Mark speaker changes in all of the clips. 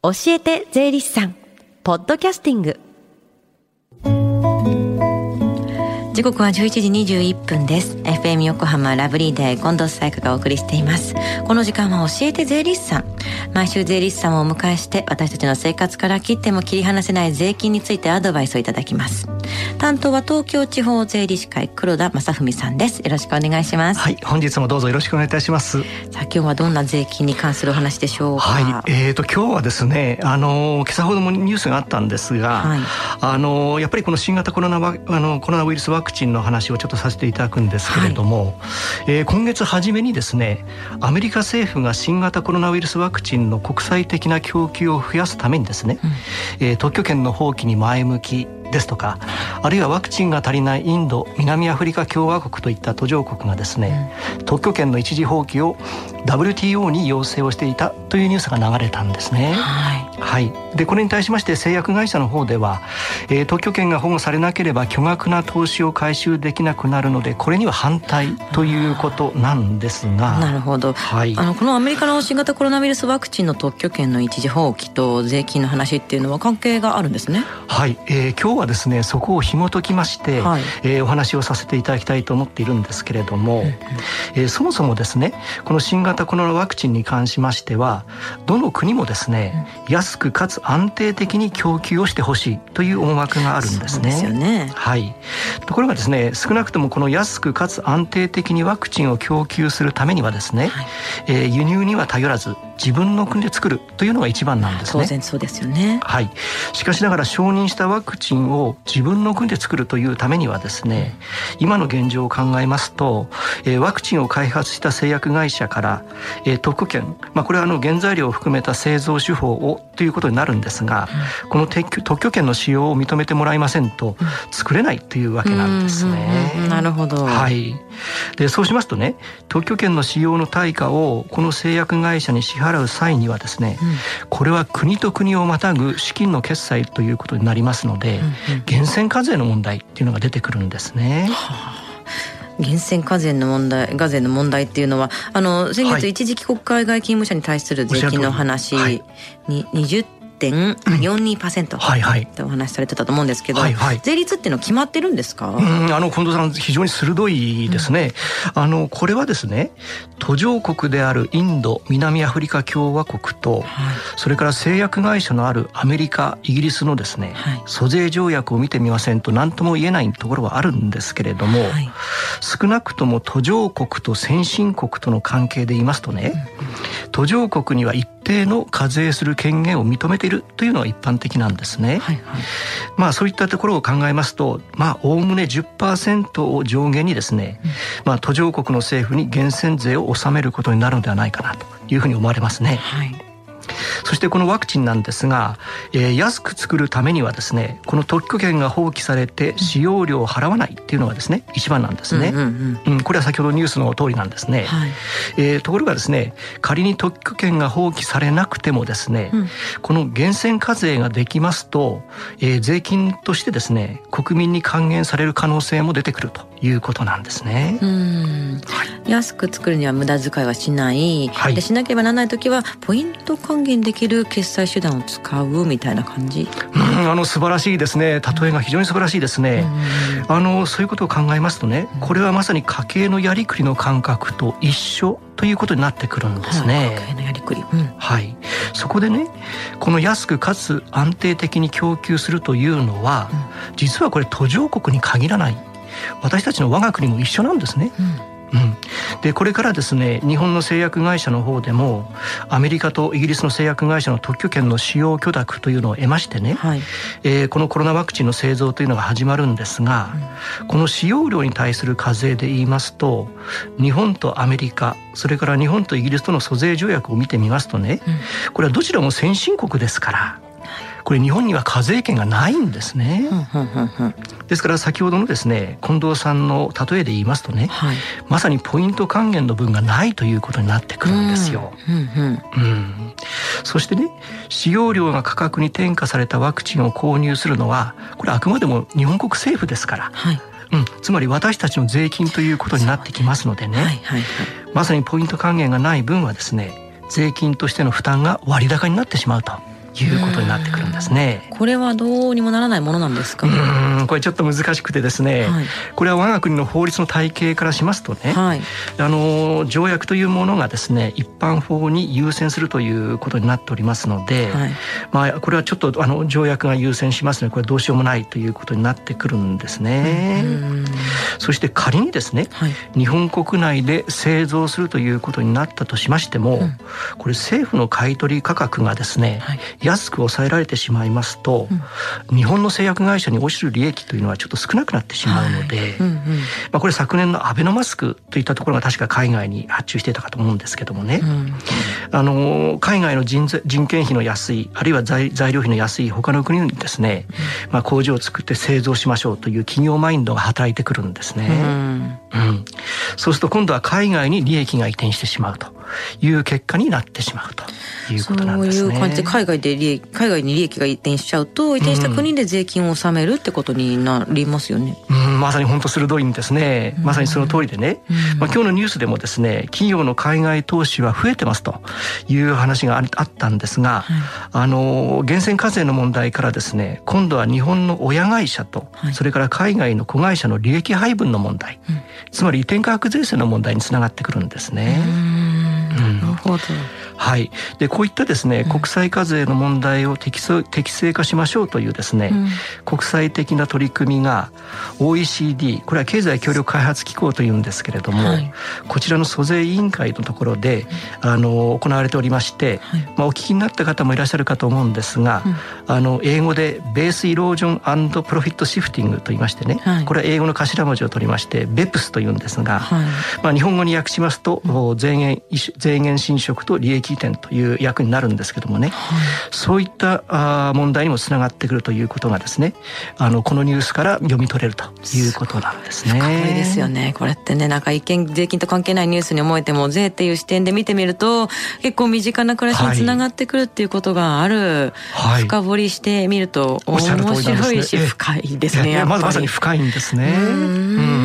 Speaker 1: 教えて税理士さん。ポッドキャスティング。時刻は11時21分です。FM 横浜ラブリーデー近藤沙耶香がお送りしています。この時間は教えて税理士さん。毎週税理士さんをお迎えして私たちの生活から切っても切り離せない税金についてアドバイスをいただきます。担当は東京地方税理士会黒田正文さんです。よろしくお願いします。
Speaker 2: はい本日もどうぞよろしくお願いいたします。
Speaker 1: さあ今日はどんな税金に関するお話でしょうか？
Speaker 2: はいえーと今日はですねあの今朝ほどもニュースがあったんですが、はい、あのやっぱりこの新型コロナあのコロナウイルスワクチンの話をちょっとさせていただくんですけれども、はい、えー、今月初めにですねアメリカ政府が新型コロナウイルスワクチンの国際的な供給を増やすためにですね、うん、えー、特許権の放棄に前向きですとかあるいはワクチンが足りないインド南アフリカ共和国といった途上国がですね、うん、特許権の一時放棄を WTO に要請をしていたというニュースが流れたんですね。はい、はい、でこれに対しまして製薬会社の方では、えー、特許権が保護されなければ巨額な投資を回収できなくなるのでこれには反対ということなんですが
Speaker 1: なるほど、はい、あのこのアメリカの新型コロナウイルスワクチンの特許権の一時放棄と税金の話っていうのは関係があるんですね。
Speaker 2: はい、えー、今日はですねそこを紐解きまして、はい、えー、お話をさせていただきたいと思っているんですけれども、えー、そもそもですねこの新型コロナワクチンに関しましてはどの国もですね、安くかつ安定的に供給をしてほしいという思惑があるんですね。
Speaker 1: すね。
Speaker 2: はい。ところがですね少なくともこの安くかつ安定的にワクチンを供給するためにはですね、はい、えー、輸入には頼らず自分の国で作るというのが一番なんですね。
Speaker 1: 当然そうですよね。
Speaker 2: はい。しかしながら承認したワクチンを自分の国で作るというためにはですね、今の現状を考えますと、えー、ワクチンを開発した製薬会社から、えー、特許権、まあこれはあの原材料を含めた製造手法をということになるんですが、うん、この特許権の使用を認めてもらいませんと作れないというわけなんですね。
Speaker 1: なるほど。
Speaker 2: はい。でそうしますとね、特許権の使用の対価をこの製薬会社に支払払う際にはですね、うん、これは国と国をまたぐ資金の決済ということになりますので、うんうん、源泉課税の問題っていうのが出てくるんですね。は
Speaker 1: あ。源泉課税の問題課税の問題っていうのはあの先月一時帰国海外勤務者に対する税金の話に20 1.42%はい。はい。ってお話しされてたと思うんですけど、はい。はい、税率っていうの決まってるんですか？
Speaker 2: うん。あの近藤さん非常に鋭いですね。うん、あのこれはですね途上国であるインド南アフリカ共和国と、はい、それから製薬会社のあるアメリカイギリスのですね、はい、租税条約を見てみませんと何とも言えないところはあるんですけれども、はい、少なくとも途上国と先進国との関係で言いますとね、うん、途上国には一定の課税する権限を認めているというのが一般的なんですね。はいはい、まあそういったところを考えますと、まあおおむね10%を上限にですね、うん、まあ途上国の政府に源泉税を収めることになるのではないかなというふうに思われますね。はいそしてこのワクチンなんですが、えー、安く作るためにはですねこの特許権が放棄されて使用料を払わないっていうのがですね一番なんですね、うん、うん、これは先ほどニュースの通りなんですね、はい、えー、ところがですね仮に特許権が放棄されなくてもですね、うん、この源泉課税ができますと、えー、税金としてですね国民に還元される可能性も出てくるということなんですね。
Speaker 1: はい、安く作るには無駄遣いはしない、はい、でしなければならない時はポイント還元できる決済手段を使うみたいな感じ？
Speaker 2: うん、あの素晴らしいですね。例えが非常に素晴らしいですね。あのそういうことを考えますとね、これはまさに家計のやりくりの感覚と一緒ということになってくるんですね。
Speaker 1: 家計のやりくり。
Speaker 2: うん、はい。そこでね、この安くかつ安定的に供給するというのは、うん、実はこれ途上国に限らない私たちの我が国も一緒なんですね。うんうん、でこれからですね日本の製薬会社の方でもアメリカとイギリスの製薬会社の特許権の使用許諾というのを得ましてね、はい、えー、このコロナワクチンの製造というのが始まるんですが、うん、この使用量に対する課税で言いますと日本とアメリカそれから日本とイギリスとの租税条約を見てみますとね、うん、これはどちらも先進国ですからこれ日本には課税権がないんですね。ですから先ほどのですね近藤さんの例えで言いますとね、はい、まさにポイント還元の分がないということになってくるんですよ。そしてね使用量が価格に転嫁されたワクチンを購入するのはこれあくまでも日本国政府ですから。はい。うん、つまり私たちの税金ということになってきますのでね、はいはいはい、まさにポイント還元がない分はですね税金としての負担が割高になってしまうということになってくるんですね。
Speaker 1: これはどうにもならないものなんですか？
Speaker 2: うん。これちょっと難しくてですね、はい、これは我が国の法律の体系からしますとね、はい、あの条約というものがですね一般法に優先するということになっておりますので、はい、まあこれはちょっとあの条約が優先しますのでこれどうしようもないということになってくるんですね。そして仮にですね、日本国内で製造するということになったとしましても、うん、これ政府の買取価格がですね、安く抑えられてしまいますと、うん、日本の製薬会社に落ちる利益というのはちょっと少なくなってしまうので、はい。うんうん、まあ、これ昨年のアベノマスクといったところが確か海外に発注していたかと思うんですけどもね、うん、あの海外の人人件費の安いあるいは材材料費の安い他の国にですね、まあ、工場を作って製造しましょうという企業マインドが働いてくるんですね。うん。そうすると今度は海外に利益が移転してしまうという結果になってしまうということなんですね。そういう感じで
Speaker 1: 海外で利益海外に利益が移転しちゃうと移転した国で税金を納めるってことになりますよね。
Speaker 2: うん、まさに本当鋭いんですね。まさにその通りでね。まあ今日のニュースでもですね、企業の海外投資は増えてますという話があったんですが、はい、あの源泉課税の問題からですね、今度は日本の親会社と、はい、それから海外の子会社の利益配分の問題、うん、つまり移転価格税制の問題につながってくるんですね。
Speaker 1: なるほど。
Speaker 2: はい、でこういったですね、国際課税の問題を適適正化しましょうというですね、うん、国際的な取り組みが OECD これは経済協力開発機構というんですけれども、はい、こちらの租税委員会のところで、あの行われておりまして、はい、まあ、お聞きになった方もいらっしゃるかと思うんですが、うん、あの英語でベースイロージョンプロフィットシフティングと言いましてね、はい、これは英語の頭文字を取りまして BEPS というんですが、まあ、日本語に訳しますと、うん、税源税源侵食と利益益移転という役になるんですけどもね、はい、そういったあ問題にもつながってくるということがですね。あのこのニュースから読み取れるということなんですね。
Speaker 1: 深いですよね。これってねなんか一見税金と関係ないニュースに思えても税っていう視点で見てみると結構身近な暮らしにつながってくるっていうことがある、はい、深掘りしてみると面白いし深いですね。
Speaker 2: まさに深いんですね。うん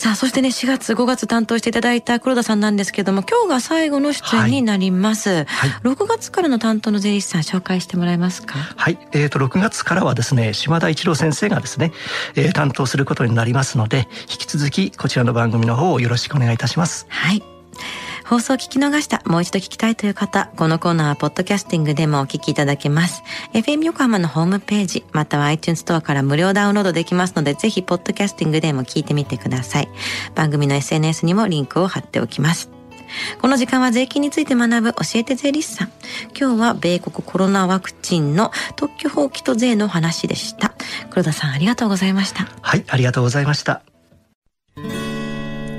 Speaker 1: さあ、そしてね、4月、5月担当していただいた黒田さんなんですけども、今日が最後の出演になります。はいはい、6月からの担当の税理士さん紹介してもらえますか？
Speaker 2: はい。えっ、ー、と、6月からはですね、島田一郎先生がですね、えー、担当することになりますので、引き続きこちらの番組の方をよろしくお願いいたします。
Speaker 1: はい。放送を聞き逃した、もう一度聞きたいという方、このコーナーはポッドキャスティングでもお聞きいただけます。FM 横浜のホームページ、または iTunes ストアから無料ダウンロードできますので、ぜひポッドキャスティングでも聞いてみてください。番組の SNS にもリンクを貼っておきます。この時間は税金について学ぶ教えて税理士さん。今日は米国コロナワクチンの特許法規と税の話でした。黒田さんありがとうございました。
Speaker 2: はい、ありがとうございました。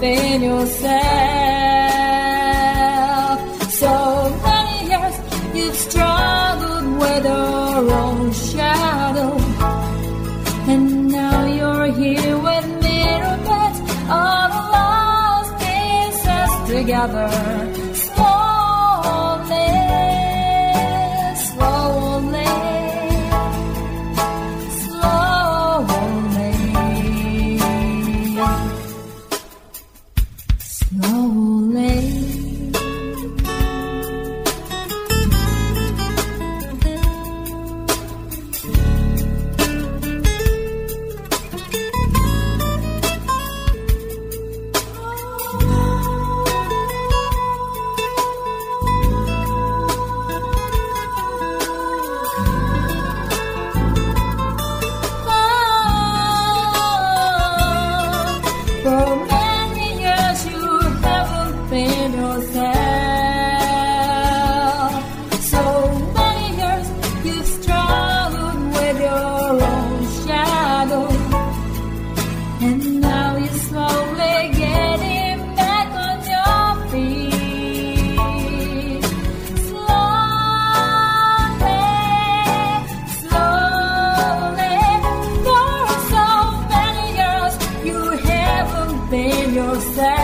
Speaker 2: Been yourself. So many years you've struggled with your own shadow. And now you're here with all the lost pieces together.
Speaker 3: Yourself.